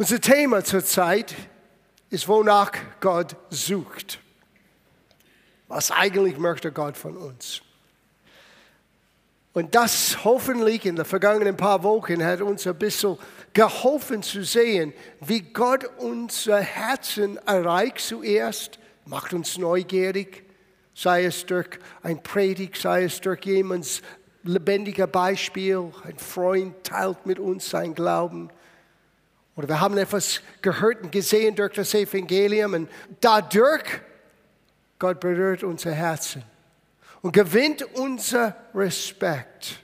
Unser Thema zurzeit ist, wonach Gott sucht. Was eigentlich möchte Gott von uns? Und das hoffentlich in den vergangenen paar Wochen hat uns ein bisschen geholfen zu sehen, wie Gott unser Herzen erreicht zuerst, macht uns neugierig, sei es durch ein Predigt, sei es durch jemands lebendiger Beispiel, ein Freund teilt mit uns sein Glauben. Oder wir haben etwas gehört und gesehen durch das Evangelium und dadurch Gott berührt unser Herzen und gewinnt unser Respekt.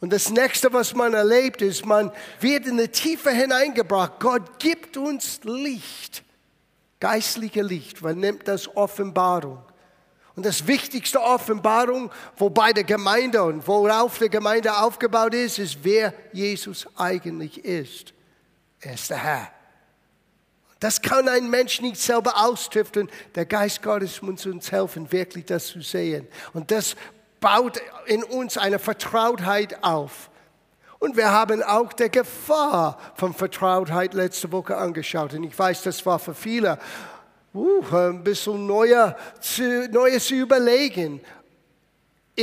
Und das nächste, was man erlebt, ist, man wird in die Tiefe hineingebracht. Gott gibt uns Licht, geistliche Licht. Man nimmt das Offenbarung. Und das wichtigste Offenbarung, wobei der Gemeinde und worauf die Gemeinde aufgebaut ist, ist, wer Jesus eigentlich ist. Er ist der Herr. Das kann ein Mensch nicht selber austüfteln. Der Geist Gottes muss uns helfen, wirklich das zu sehen. Und das baut in uns eine Vertrautheit auf. Und wir haben auch die Gefahr von Vertrautheit letzte Woche angeschaut. Und ich weiß, das war für viele uh, ein bisschen neuer zu, Neues zu überlegen.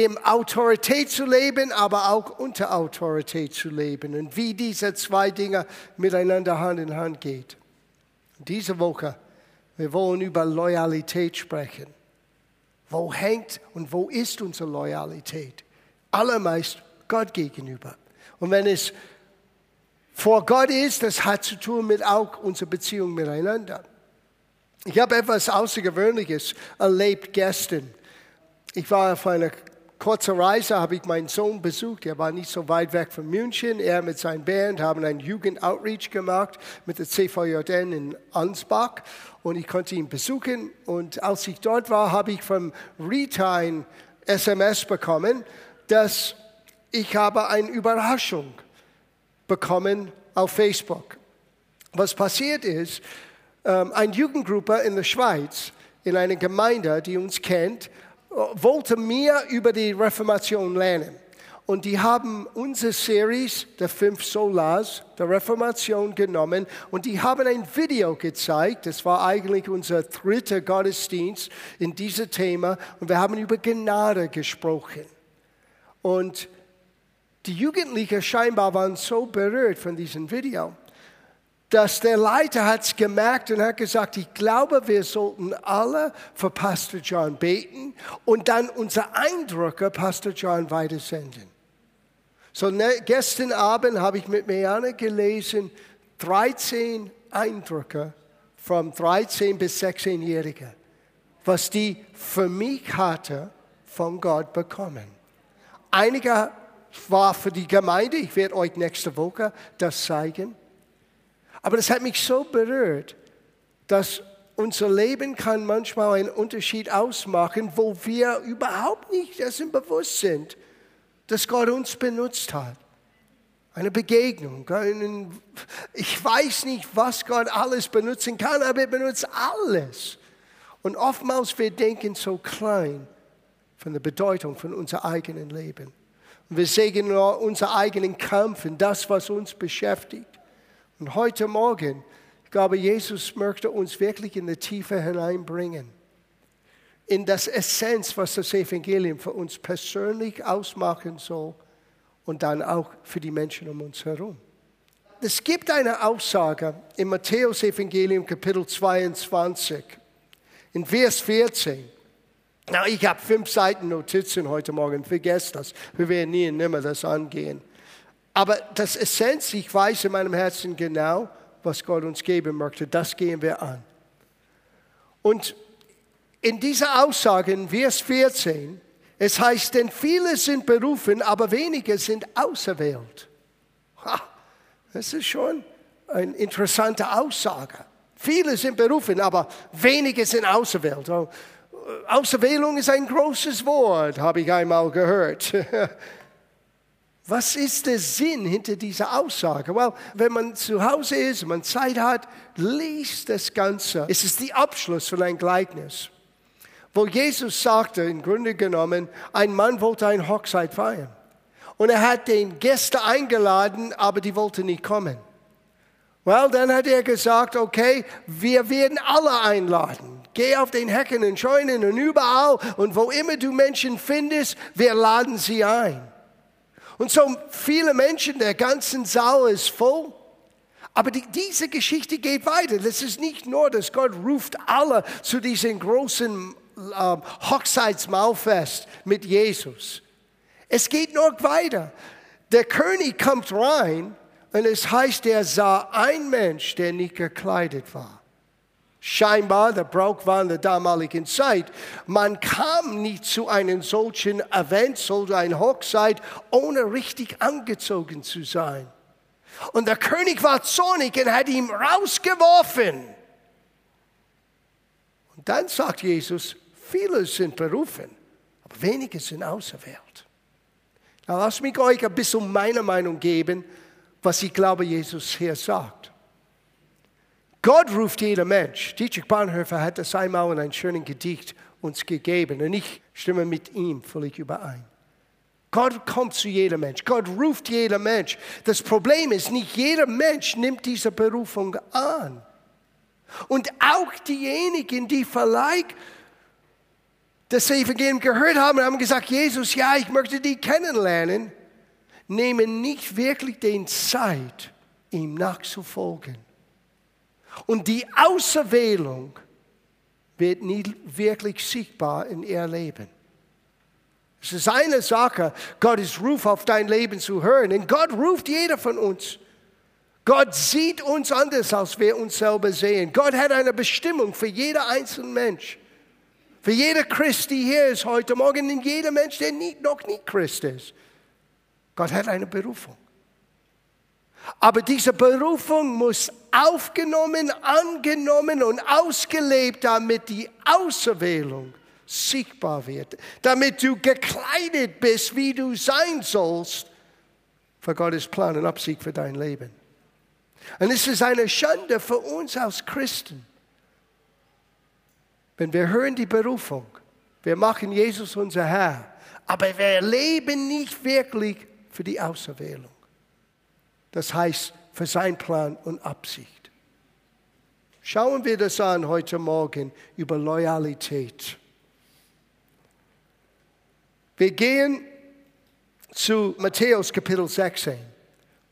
Im Autorität zu leben, aber auch unter Autorität zu leben. Und wie diese zwei Dinge miteinander Hand in Hand gehen. Diese Woche, wir wollen über Loyalität sprechen. Wo hängt und wo ist unsere Loyalität? Allermeist Gott gegenüber. Und wenn es vor Gott ist, das hat zu tun mit auch unserer Beziehung miteinander. Ich habe etwas Außergewöhnliches erlebt gestern. Ich war auf einer kurze Reise habe ich meinen Sohn besucht. Er war nicht so weit weg von München. Er mit seiner Band haben einen Jugendoutreach gemacht mit der CVJN in Ansbach und ich konnte ihn besuchen. Und als ich dort war, habe ich vom Rita ein SMS bekommen, dass ich habe eine Überraschung bekommen auf Facebook. Was passiert ist, ähm, eine Jugendgruppe in der Schweiz, in einer Gemeinde, die uns kennt, wollte mehr über die Reformation lernen. Und die haben unsere Series der fünf Solas der Reformation genommen und die haben ein Video gezeigt. Das war eigentlich unser dritter Gottesdienst in diesem Thema. Und wir haben über Gnade gesprochen. Und die Jugendlichen scheinbar waren so berührt von diesem Video dass der Leiter hat es gemerkt und hat gesagt, ich glaube, wir sollten alle für Pastor John beten und dann unsere Eindrücke Pastor John weitersenden. So ne, gestern Abend habe ich mit Meana gelesen, 13 Eindrücke von 13 bis 16-Jährigen, was die für mich hatte von Gott bekommen. Einige war für die Gemeinde, ich werde euch nächste Woche das zeigen. Aber das hat mich so berührt, dass unser Leben kann manchmal einen Unterschied ausmachen, wo wir überhaupt nicht dessen bewusst sind, dass Gott uns benutzt hat. Eine Begegnung. Ich weiß nicht, was Gott alles benutzen kann, aber er benutzt alles. Und oftmals wir denken so klein von der Bedeutung von unserem eigenen Leben. Und wir nur unseren eigenen Kampf und das, was uns beschäftigt. Und heute Morgen, ich glaube, Jesus möchte uns wirklich in die Tiefe hineinbringen. In das Essenz, was das Evangelium für uns persönlich ausmachen soll und dann auch für die Menschen um uns herum. Es gibt eine Aussage im Matthäus Evangelium Kapitel 22 in Vers 14. Na, ich habe fünf Seiten Notizen heute Morgen, vergesst das. Wir werden nie und nimmer das angehen. Aber das Essenz, ich weiß in meinem Herzen genau, was Gott uns geben möchte, das gehen wir an. Und in dieser Aussage in Vers 14, es heißt, denn viele sind berufen, aber wenige sind auserwählt. Ha, das ist schon eine interessante Aussage. Viele sind berufen, aber wenige sind auserwählt. Oh, Auserwählung ist ein großes Wort, habe ich einmal gehört. Was ist der Sinn hinter dieser Aussage? Well, wenn man zu Hause ist, man Zeit hat, liest das Ganze. Es ist der Abschluss von einem Gleichnis, wo Jesus sagte, im Grunde genommen, ein Mann wollte eine Hochzeit feiern. Und er hat den Gäste eingeladen, aber die wollten nicht kommen. Well, dann hat er gesagt, okay, wir werden alle einladen. Geh auf den Hecken und Scheunen und überall und wo immer du Menschen findest, wir laden sie ein. Und so viele Menschen, der ganze Saal ist voll. Aber die, diese Geschichte geht weiter. Das ist nicht nur, dass Gott ruft alle zu diesem großen ähm, Hochzeitsmahlfest mit Jesus. Es geht noch weiter. Der König kommt rein und es heißt, er sah ein Mensch, der nicht gekleidet war. Scheinbar, der Brauch war in der damaligen Zeit. Man kam nicht zu einem solchen Event, so eine Hochzeit, ohne richtig angezogen zu sein. Und der König war zornig und hat ihn rausgeworfen. Und dann sagt Jesus, viele sind berufen, aber wenige sind auserwählt. Lass mich euch ein bisschen meine Meinung geben, was ich glaube, Jesus hier sagt. Gott ruft jeder Mensch. Dietrich Bonhoeffer hat das einmal in einem schönen Gedicht uns gegeben und ich stimme mit ihm völlig überein. Gott kommt zu jedem Mensch. Gott ruft jeder Mensch. Das Problem ist, nicht jeder Mensch nimmt diese Berufung an. Und auch diejenigen, die vielleicht das Evangelium gehört haben und haben gesagt, Jesus, ja, ich möchte dich kennenlernen, nehmen nicht wirklich den Zeit, ihm nachzufolgen. Und die Auserwählung wird nie wirklich sichtbar in ihr Leben. Es ist eine Sache, Gottes Ruf auf dein Leben zu hören. Und Gott ruft jeder von uns. Gott sieht uns anders, als wir uns selber sehen. Gott hat eine Bestimmung für jeder einzelne Mensch. Für jeder Christ, die hier ist heute Morgen, und jeder Mensch, der nicht, noch nicht Christ ist. Gott hat eine Berufung. Aber diese Berufung muss aufgenommen, angenommen und ausgelebt, damit die Auserwählung sichtbar wird, damit du gekleidet bist, wie du sein sollst, für Gottes Plan und Absicht für dein Leben. Und es ist eine Schande für uns als Christen, wenn wir hören die Berufung, wir machen Jesus unser Herr, aber wir leben nicht wirklich für die Auserwählung. Das heißt, für sein Plan und Absicht. Schauen wir das an heute Morgen über Loyalität. Wir gehen zu Matthäus Kapitel 16.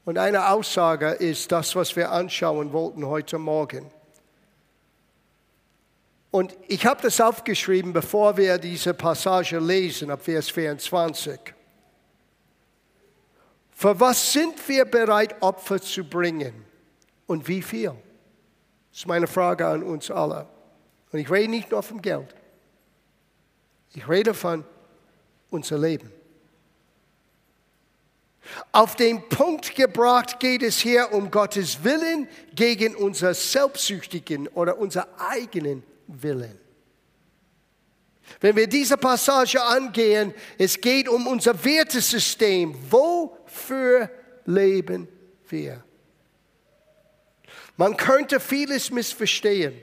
Und eine Aussage ist das, was wir anschauen wollten heute Morgen. Und ich habe das aufgeschrieben, bevor wir diese Passage lesen, ab Vers 24. Für was sind wir bereit, Opfer zu bringen? Und wie viel? Das ist meine Frage an uns alle. Und ich rede nicht nur vom Geld. Ich rede von unser Leben. Auf den Punkt gebracht geht es hier um Gottes Willen gegen unser selbstsüchtigen oder unser eigenen Willen. Wenn wir diese Passage angehen, es geht um unser Wertesystem. Wofür leben wir? Man könnte vieles missverstehen.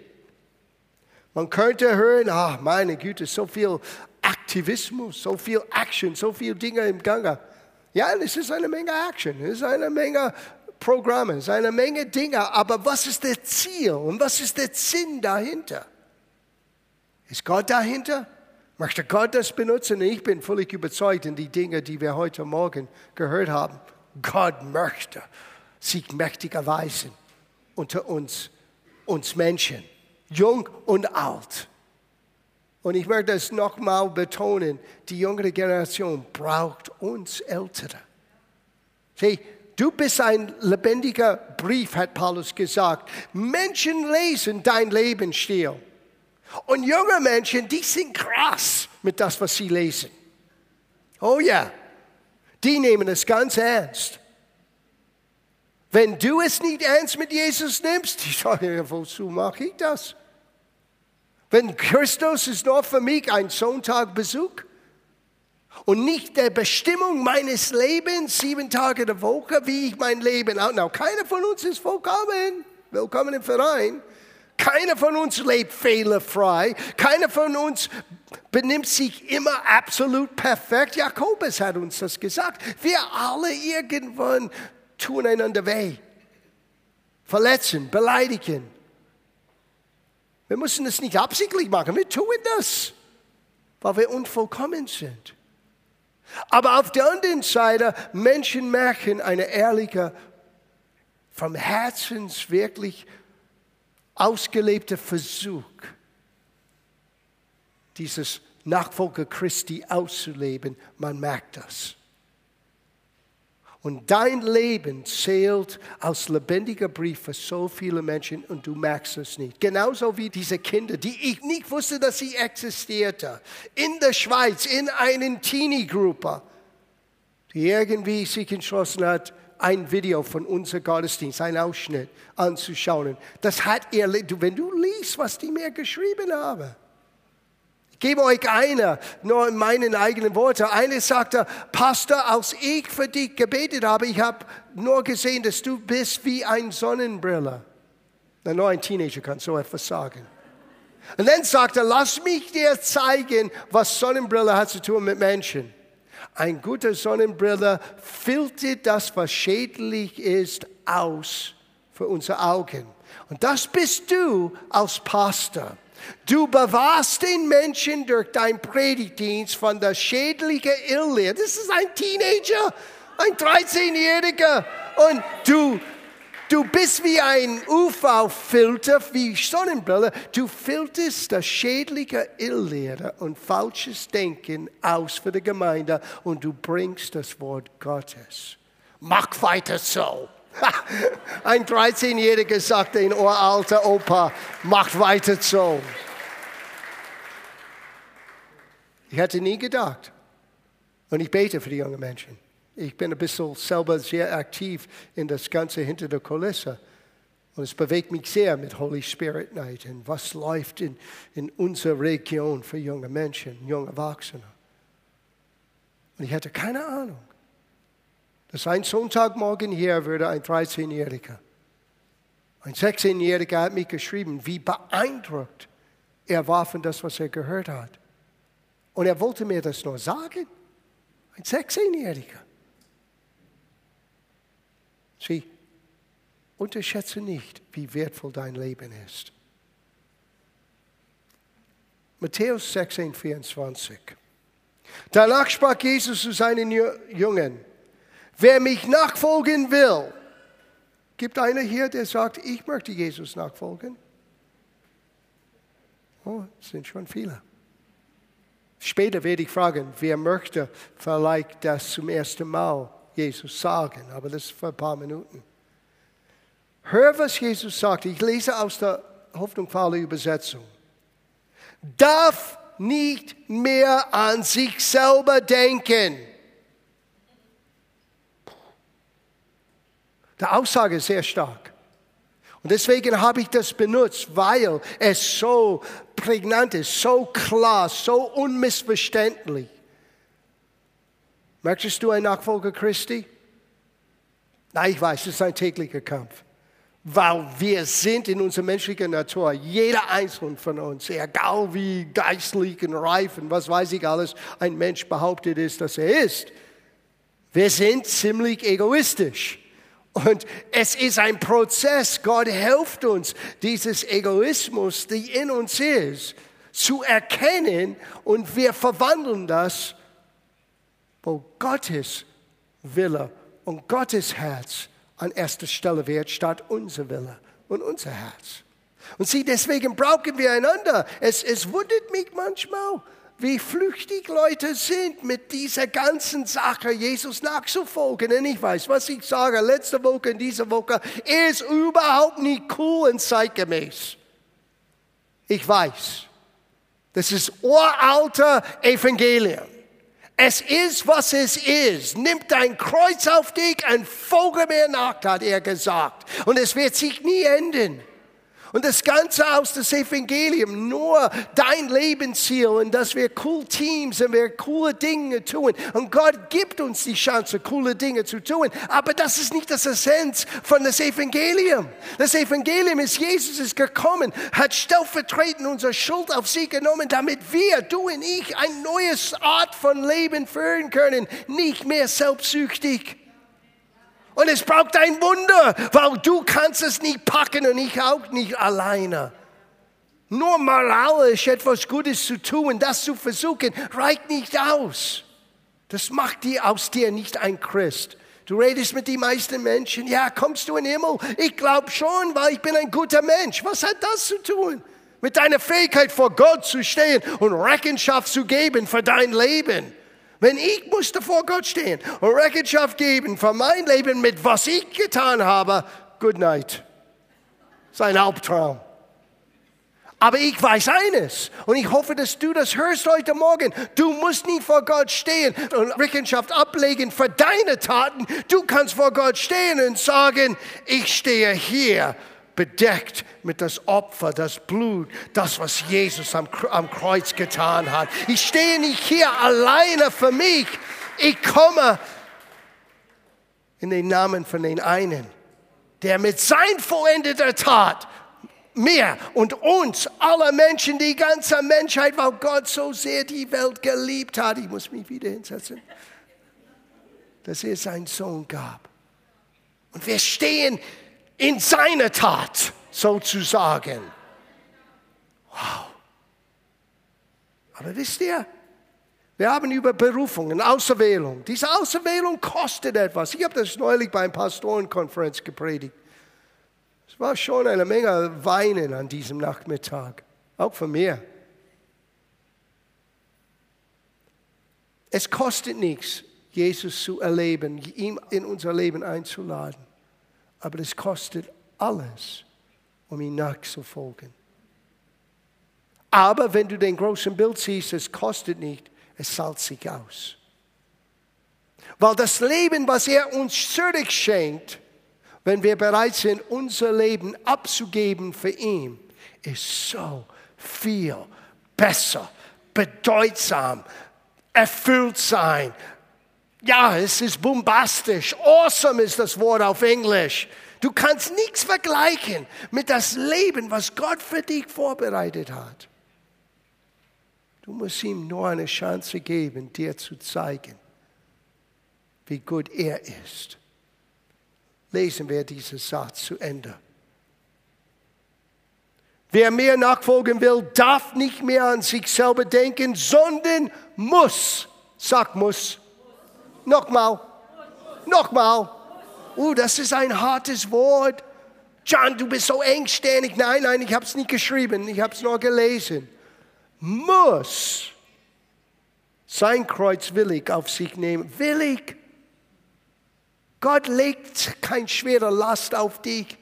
Man könnte hören, ach meine Güte, so viel Aktivismus, so viel Action, so viele Dinge im Gange. Ja, es ist eine Menge Action, es ist eine Menge Programme, es ist eine Menge Dinge, aber was ist der Ziel und was ist der Sinn dahinter? Ist Gott dahinter? Möchte Gott das benutzen? Ich bin völlig überzeugt in die Dinge, die wir heute Morgen gehört haben. Gott möchte sich mächtig erweisen unter uns, uns Menschen, jung und alt. Und ich möchte es nochmal betonen, die jüngere Generation braucht uns Ältere. Sieh, du bist ein lebendiger Brief, hat Paulus gesagt. Menschen lesen dein Lebensstil. Und junge Menschen, die sind krass mit das, was sie lesen. Oh ja, die nehmen es ganz ernst. Wenn du es nicht ernst mit Jesus nimmst, die sagen, wozu mache ich das? Wenn Christus ist nur für mich ein Sonntagbesuch und nicht der Bestimmung meines Lebens, sieben Tage der Woche, wie ich mein Leben. Now, keiner von uns ist vollkommen. Willkommen im Verein. Keiner von uns lebt fehlerfrei. Keiner von uns benimmt sich immer absolut perfekt. Jakobus hat uns das gesagt. Wir alle irgendwann tun einander weh. verletzen, beleidigen. Wir müssen es nicht absichtlich machen, wir tun das, weil wir unvollkommen sind. Aber auf der anderen Seite, Menschen merken eine ehrliche, vom Herzen wirklich ausgelebte Versuch, dieses Nachfolger Christi auszuleben. Man merkt das. Und dein Leben zählt als lebendiger Brief für so viele Menschen und du merkst es nicht. Genauso wie diese Kinder, die ich nicht wusste, dass sie existierte. In der Schweiz, in einer Teenie-Gruppe, die irgendwie sich entschlossen hat, ein Video von unserem Gottesdienst, ein Ausschnitt anzuschauen. Das hat ihr, wenn du liest, was die mir geschrieben haben gebe euch eine, nur in meinen eigenen Worten. Eine sagte, Pastor, als ich für dich gebetet habe, ich habe nur gesehen, dass du bist wie ein Sonnenbrille. Nur ein Teenager kann so etwas sagen. Und dann sagte er, lass mich dir zeigen, was Sonnenbrille hat zu tun mit Menschen. Ein guter Sonnenbrille filtert das, was schädlich ist, aus für unsere Augen. Und das bist du als Pastor. Du bewahrst den Menschen durch deinen Predigtdienst von der schädlichen Irrlehre. Das ist ein Teenager, ein 13-Jähriger. Und du, du bist wie ein UV-Filter, wie Sonnenbrille. Du filterst das schädliche Irrlehre und falsches Denken aus für die Gemeinde und du bringst das Wort Gottes. Mach weiter so. Ein 13-Jähriger sagte in uralter Opa, macht weiter so. Ich hätte nie gedacht. Und ich bete für die jungen Menschen. Ich bin ein bisschen selber sehr aktiv in das Ganze hinter der Kulisse. Und es bewegt mich sehr mit Holy Spirit Night und was läuft in, in unserer Region für junge Menschen, junge Erwachsene. Und ich hatte keine Ahnung dass ein Sonntagmorgen hier würde ein 13-Jähriger, ein 16-Jähriger hat mich geschrieben, wie beeindruckt er war von das, was er gehört hat. Und er wollte mir das nur sagen. Ein 16-Jähriger. Sieh, unterschätze nicht, wie wertvoll dein Leben ist. Matthäus 16, 24. Danach sprach Jesus zu seinen Jungen, Wer mich nachfolgen will, gibt einer hier, der sagt, ich möchte Jesus nachfolgen. Oh, es sind schon viele. Später werde ich fragen, wer möchte vielleicht das zum ersten Mal Jesus sagen, aber das ist für ein paar Minuten. Hör, was Jesus sagt. Ich lese aus der Hoffnung für alle Übersetzung. Darf nicht mehr an sich selber denken Die Aussage ist sehr stark. Und deswegen habe ich das benutzt, weil es so prägnant ist, so klar, so unmissverständlich. Möchtest du ein Nachfolger Christi? Nein, ich weiß, es ist ein täglicher Kampf. Weil wir sind in unserer menschlichen Natur, jeder Einzelne von uns, egal wie geistlich und reif und was weiß ich alles, ein Mensch behauptet ist, dass er ist. Wir sind ziemlich egoistisch. Und es ist ein Prozess. Gott hilft uns, dieses Egoismus, die in uns ist, zu erkennen und wir verwandeln das, wo Gottes Wille und Gottes Herz an erster Stelle wird, statt unser Wille und unser Herz. Und sieh, deswegen brauchen wir einander. Es, es wundert mich manchmal, wie flüchtig Leute sind mit dieser ganzen Sache, Jesus nachzufolgen. Und ich weiß, was ich sage, letzte Woche und diese Woche, ist überhaupt nicht cool und zeitgemäß. Ich weiß. Das ist uralter Evangelium. Es ist, was es ist. Nimm dein Kreuz auf dich und folge mir nach, hat er gesagt. Und es wird sich nie enden. Und das Ganze aus dem Evangelium, nur dein Lebensziel und dass wir cool Teams und wir coole Dinge tun. Und Gott gibt uns die Chance, coole Dinge zu tun. Aber das ist nicht das Essenz von das Evangelium. Das Evangelium ist, Jesus ist gekommen, hat stellvertretend unsere Schuld auf sich genommen, damit wir, du und ich, ein neues Art von Leben führen können. Nicht mehr selbstsüchtig. Und es braucht ein Wunder, weil du kannst es nicht packen und ich auch nicht alleine. Nur moralisch etwas Gutes zu tun, das zu versuchen, reicht nicht aus. Das macht dir aus dir nicht ein Christ. Du redest mit den meisten Menschen, ja, kommst du in den Himmel? Ich glaube schon, weil ich bin ein guter Mensch. Was hat das zu tun? Mit deiner Fähigkeit vor Gott zu stehen und Rechenschaft zu geben für dein Leben. Wenn ich musste vor Gott stehen und Rechenschaft geben für mein Leben mit was ich getan habe, good night. Sein Hauptraum. Aber ich weiß eines und ich hoffe, dass du das hörst heute Morgen. Du musst nicht vor Gott stehen und Rechenschaft ablegen für deine Taten. Du kannst vor Gott stehen und sagen, ich stehe hier bedeckt mit das Opfer, das Blut, das, was Jesus am, am Kreuz getan hat. Ich stehe nicht hier alleine für mich. Ich komme in den Namen von den einen, der mit sein vollendeter Tat mir und uns, alle Menschen, die ganze Menschheit, weil Gott so sehr die Welt geliebt hat. Ich muss mich wieder hinsetzen. Dass er seinen Sohn gab. Und wir stehen in seiner Tat, sozusagen. Wow. Aber wisst ihr, wir haben über Berufungen, Auserwählung. Diese Auserwählung kostet etwas. Ich habe das neulich bei einer Pastorenkonferenz gepredigt. Es war schon eine Menge Weinen an diesem Nachmittag, auch von mir. Es kostet nichts, Jesus zu erleben, ihm in unser Leben einzuladen. Aber es kostet alles, um ihm nachzufolgen. Aber wenn du den großen Bild siehst, es kostet nicht, es zahlt sich aus. Weil das Leben, was er uns zurückschenkt, wenn wir bereit sind, unser Leben abzugeben für ihn, ist so viel besser, bedeutsam, erfüllt sein. Ja, es ist bombastisch. Awesome ist das Wort auf Englisch. Du kannst nichts vergleichen mit das Leben, was Gott für dich vorbereitet hat. Du musst ihm nur eine Chance geben, dir zu zeigen, wie gut er ist lesen wir diesen Satz zu Ende. Wer mir nachfolgen will, darf nicht mehr an sich selber denken, sondern muss. Sag muss. Nochmal. Nochmal. Oh, das ist ein hartes Wort. John, du bist so engstirnig. Nein, nein, ich habe es nicht geschrieben, ich habe es nur gelesen. Muss sein Kreuz willig auf sich nehmen. Willig. Gott legt kein schwere Last auf dich.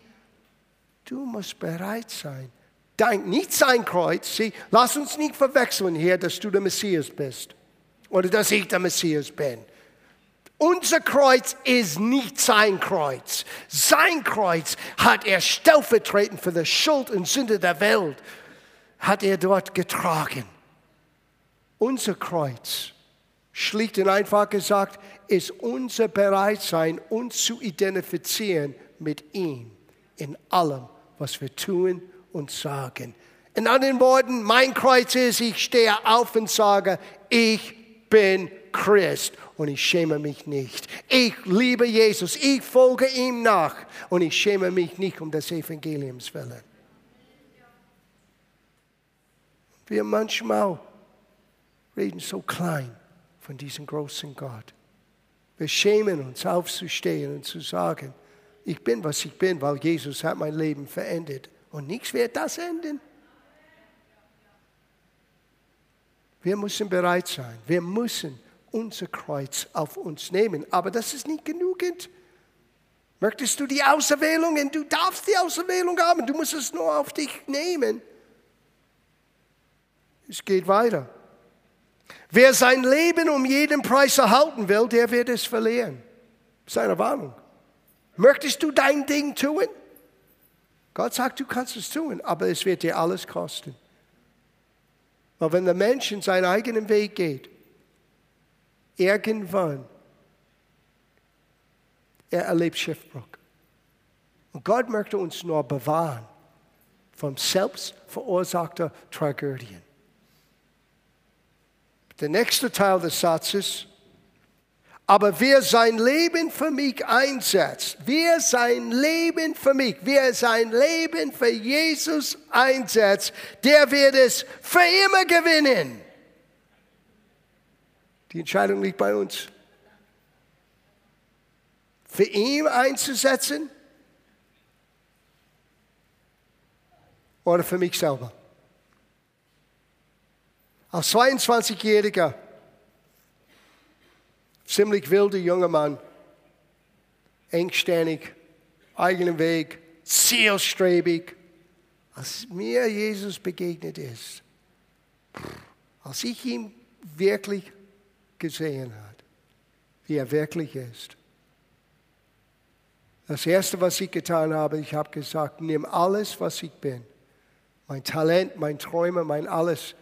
Du musst bereit sein. Dein, nicht sein Kreuz. Sieh, lass uns nicht verwechseln hier, dass du der Messias bist oder dass ich der Messias bin. Unser Kreuz ist nicht sein Kreuz. Sein Kreuz hat er stellvertretend für die Schuld und Sünde der Welt, hat er dort getragen. Unser Kreuz, schlicht und einfach gesagt, ist unser Bereitsein, uns zu identifizieren mit ihm in allem, was wir tun und sagen. In anderen Worten, mein Kreuz ist, ich stehe auf und sage, ich bin Christ und ich schäme mich nicht. Ich liebe Jesus, ich folge ihm nach und ich schäme mich nicht um des Evangeliums willen. Wir manchmal reden so klein von diesem großen Gott. Wir schämen uns aufzustehen und zu sagen, ich bin, was ich bin, weil Jesus hat mein Leben verändert. Und nichts wird das enden. Wir müssen bereit sein. Wir müssen unser Kreuz auf uns nehmen. Aber das ist nicht genügend. Möchtest du die Auserwählung? Und du darfst die Auserwählung haben. Du musst es nur auf dich nehmen. Es geht weiter. Wer sein Leben um jeden Preis erhalten will, der wird es verlieren. Seine Warnung. Möchtest du dein Ding tun? Gott sagt, du kannst es tun, aber es wird dir alles kosten. Weil wenn der Mensch in seinen eigenen Weg geht, irgendwann, er erlebt Schiffbruch. Und Gott möchte uns nur bewahren von selbst verursachter Tragödien. Der nächste Teil des Satzes, Aber wer sein Leben für mich einsetzt, wer sein Leben für mich, wer sein Leben für Jesus einsetzt, der wird es für immer gewinnen. Die Entscheidung liegt bei uns. Für ihn einzusetzen oder für mich selber. Als 22-Jähriger ziemlich wilder junger Mann, engstirnig, eigenen Weg, zielstrebig. Als mir Jesus begegnet ist, als ich ihn wirklich gesehen habe, wie er wirklich ist. Das Erste, was ich getan habe, ich habe gesagt, nimm alles, was ich bin, mein Talent, mein Träume, mein alles,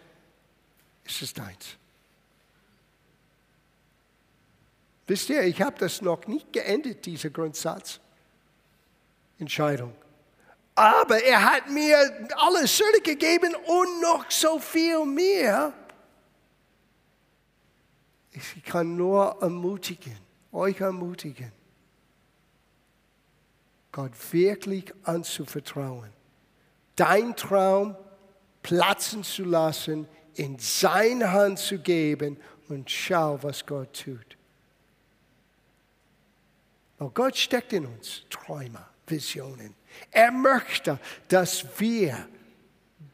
ist es deins. Wisst ihr, ich habe das noch nicht geendet, diese Grundsatzentscheidung. Aber er hat mir alles zurückgegeben und noch so viel mehr. Ich kann nur ermutigen, euch ermutigen, Gott wirklich anzuvertrauen, dein Traum platzen zu lassen, in seine Hand zu geben und schau, was Gott tut. Weil Gott steckt in uns Träume, Visionen. Er möchte, dass wir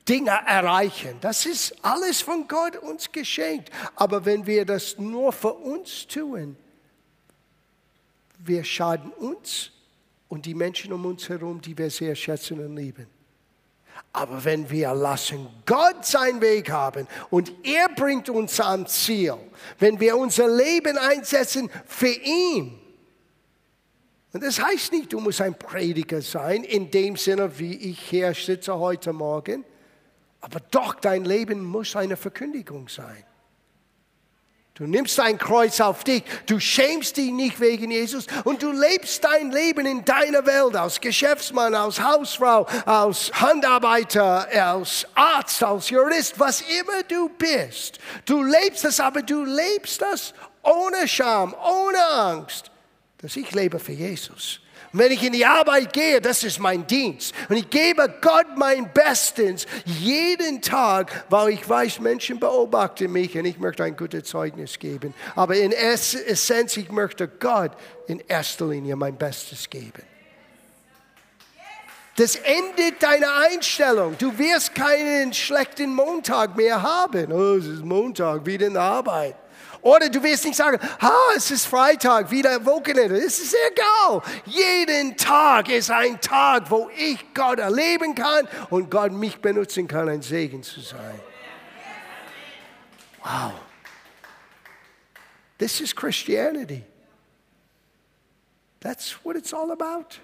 Dinge erreichen. Das ist alles von Gott uns geschenkt. Aber wenn wir das nur für uns tun, wir schaden uns und die Menschen um uns herum, die wir sehr schätzen und lieben. Aber wenn wir lassen Gott seinen Weg haben und er bringt uns am Ziel, wenn wir unser Leben einsetzen für ihn, und das heißt nicht, du musst ein Prediger sein, in dem Sinne, wie ich hier sitze heute Morgen. Aber doch, dein Leben muss eine Verkündigung sein. Du nimmst dein Kreuz auf dich, du schämst dich nicht wegen Jesus und du lebst dein Leben in deiner Welt als Geschäftsmann, als Hausfrau, als Handarbeiter, als Arzt, als Jurist, was immer du bist. Du lebst das, aber du lebst das ohne Scham, ohne Angst dass ich lebe für Jesus. Wenn ich in die Arbeit gehe, das ist mein Dienst. Und ich gebe Gott mein Bestens jeden Tag, weil ich weiß, Menschen beobachten mich und ich möchte ein gutes Zeugnis geben. Aber in Essenz, ich möchte Gott in erster Linie mein Bestes geben. Das endet deine Einstellung. Du wirst keinen schlechten Montag mehr haben. Oh, es ist Montag, wieder in der Arbeit. Oder du wirst nicht sagen, ah, es ist Freitag, wieder Wochenende. Es ist egal. Jeden Tag ist ein Tag, wo ich Gott erleben kann und Gott mich benutzen kann, ein Segen zu sein. Wow. This is Christianity. That's what it's all about.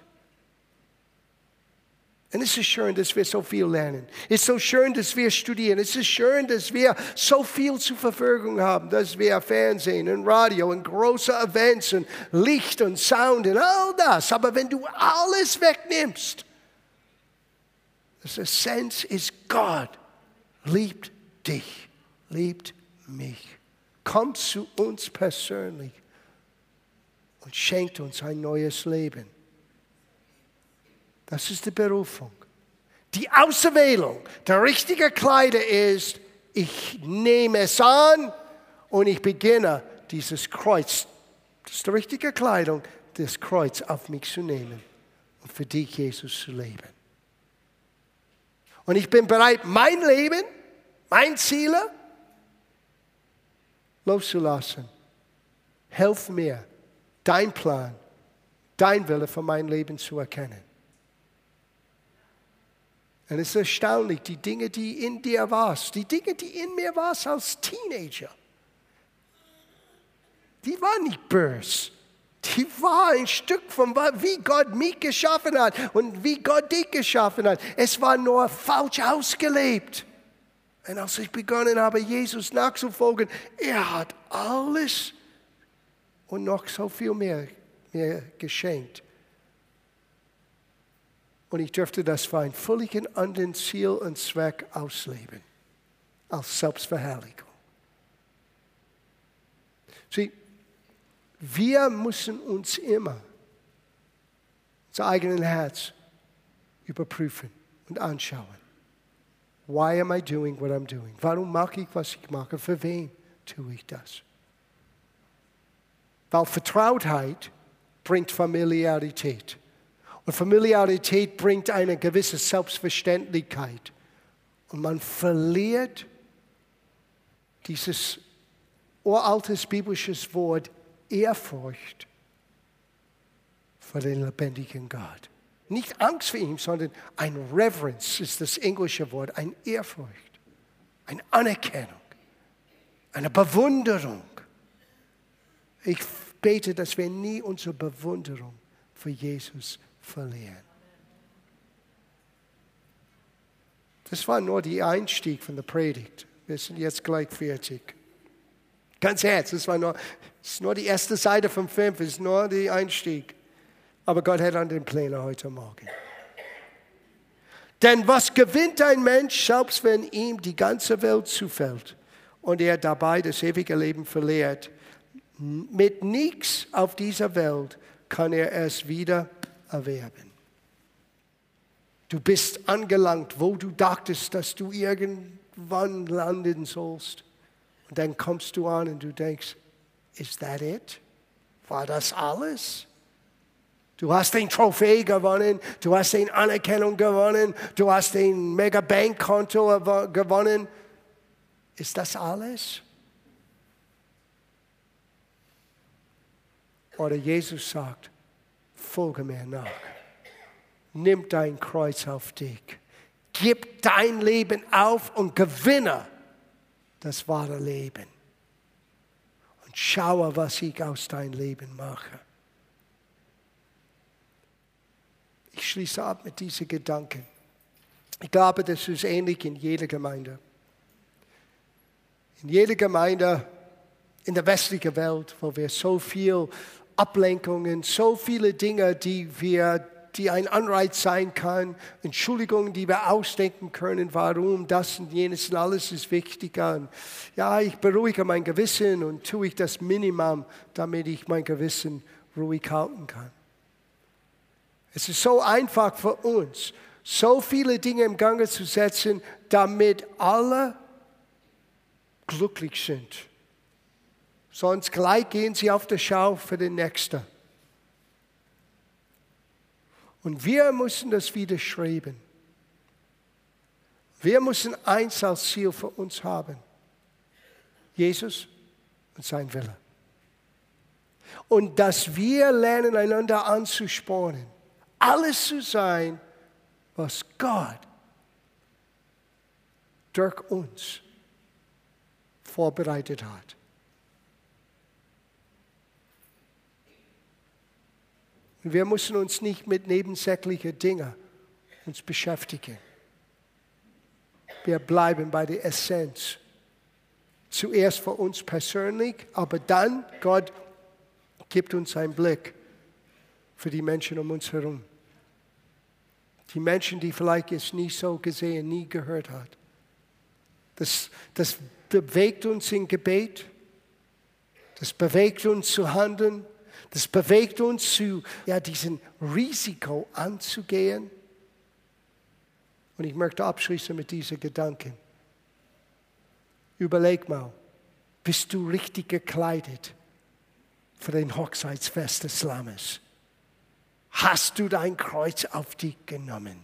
Und es ist schön, dass wir so viel lernen. Es ist so schön, dass wir studieren. Es ist schön, dass wir so viel zur Verfügung haben, dass wir Fernsehen und Radio und große Events und Licht und Sound und all das. Aber wenn du alles wegnimmst, das Essenz ist Gott liebt dich, liebt mich. Kommt zu uns persönlich und schenkt uns ein neues Leben. Das ist die Berufung. Die Auserwählung der richtige Kleider ist, ich nehme es an und ich beginne dieses Kreuz, das ist die richtige Kleidung, das Kreuz auf mich zu nehmen und für dich, Jesus, zu leben. Und ich bin bereit, mein Leben, mein Ziele loszulassen. Helf mir, dein Plan, dein Wille für mein Leben zu erkennen. Und es ist erstaunlich, die Dinge, die in dir warst, die Dinge, die in mir warst als Teenager, die waren nicht böse. Die war ein Stück von wie Gott mich geschaffen hat und wie Gott dich geschaffen hat. Es war nur falsch ausgelebt. Und als ich begonnen habe, Jesus nachzufolgen, er hat alles und noch so viel mehr mir geschenkt. Und ich dürfte das für einen völlig anderen Ziel und Zweck ausleben, als Selbstverherrlichung. Sieh, Wir müssen uns immer unser eigenes Herz überprüfen und anschauen. Why am I doing what I'm doing? Warum mache ich, was ich mache? Für wen tue ich das? Weil Vertrautheit bringt Familiarität. Und Familiarität bringt eine gewisse Selbstverständlichkeit. Und man verliert dieses uraltes biblisches Wort Ehrfurcht vor den lebendigen Gott. Nicht Angst vor ihm, sondern ein Reverence ist das englische Wort, ein Ehrfurcht, eine Anerkennung, eine Bewunderung. Ich bete, dass wir nie unsere Bewunderung für Jesus verlieren. Das war nur der Einstieg von der Predigt. Wir sind jetzt gleich fertig. Ganz ehrlich, das war nur, das ist nur die erste Seite vom Film, das ist nur der Einstieg. Aber Gott hat andere Pläne heute Morgen. Denn was gewinnt ein Mensch, selbst wenn ihm die ganze Welt zufällt und er dabei das ewige Leben verliert? Mit nichts auf dieser Welt kann er es wieder erwerben. Du bist angelangt, wo du dachtest, dass du irgendwann landen sollst. Und dann kommst du an und du denkst, is that it? War das alles? Du hast den Trophäe gewonnen, du hast den Anerkennung gewonnen, du hast den Mega Bankkonto gewonnen. Ist das alles? Oder Jesus sagt, folge mir nach. Nimm dein Kreuz auf dich. Gib dein Leben auf und gewinne das wahre Leben. Und schaue, was ich aus deinem Leben mache. Ich schließe ab mit diesen Gedanken. Ich glaube, das ist ähnlich in jeder Gemeinde. In jeder Gemeinde in der westlichen Welt, wo wir so viel Ablenkungen, so viele Dinge, die wir die ein Anreiz sein kann, Entschuldigungen, die wir ausdenken können, warum das und jenes und alles ist wichtig. Ja, ich beruhige mein Gewissen und tue ich das Minimum, damit ich mein Gewissen ruhig halten kann. Es ist so einfach für uns, so viele Dinge im Gange zu setzen, damit alle glücklich sind. Sonst gleich gehen sie auf der Schau für den Nächsten. Und wir müssen das widerstreben. Wir müssen eins als Ziel für uns haben. Jesus und sein Wille. Und dass wir lernen, einander anzuspornen, alles zu sein, was Gott durch uns vorbereitet hat. Wir müssen uns nicht mit nebensächlichen Dingen beschäftigen. Wir bleiben bei der Essenz. Zuerst für uns persönlich, aber dann Gott gibt uns einen Blick für die Menschen um uns herum. Die Menschen, die vielleicht es nie so gesehen, nie gehört hat. Das, das bewegt uns in Gebet. Das bewegt uns zu handeln. Das bewegt uns zu, ja, diesen Risiko anzugehen. Und ich möchte abschließen mit diesen Gedanken. Überleg mal, bist du richtig gekleidet für den Hochzeitsfest des Lammes? Hast du dein Kreuz auf dich genommen?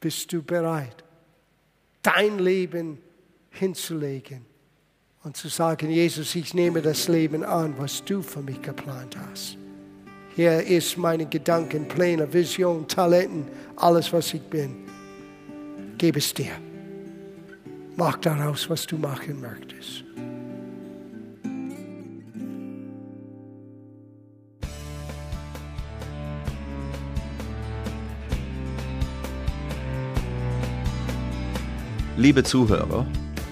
Bist du bereit, dein Leben hinzulegen? Und zu sagen, Jesus, ich nehme das Leben an, was du für mich geplant hast. Hier ist meine Gedanken, Pläne, Vision, Talenten, alles, was ich bin. Gebe es dir. Mach daraus, was du machen möchtest. Liebe Zuhörer,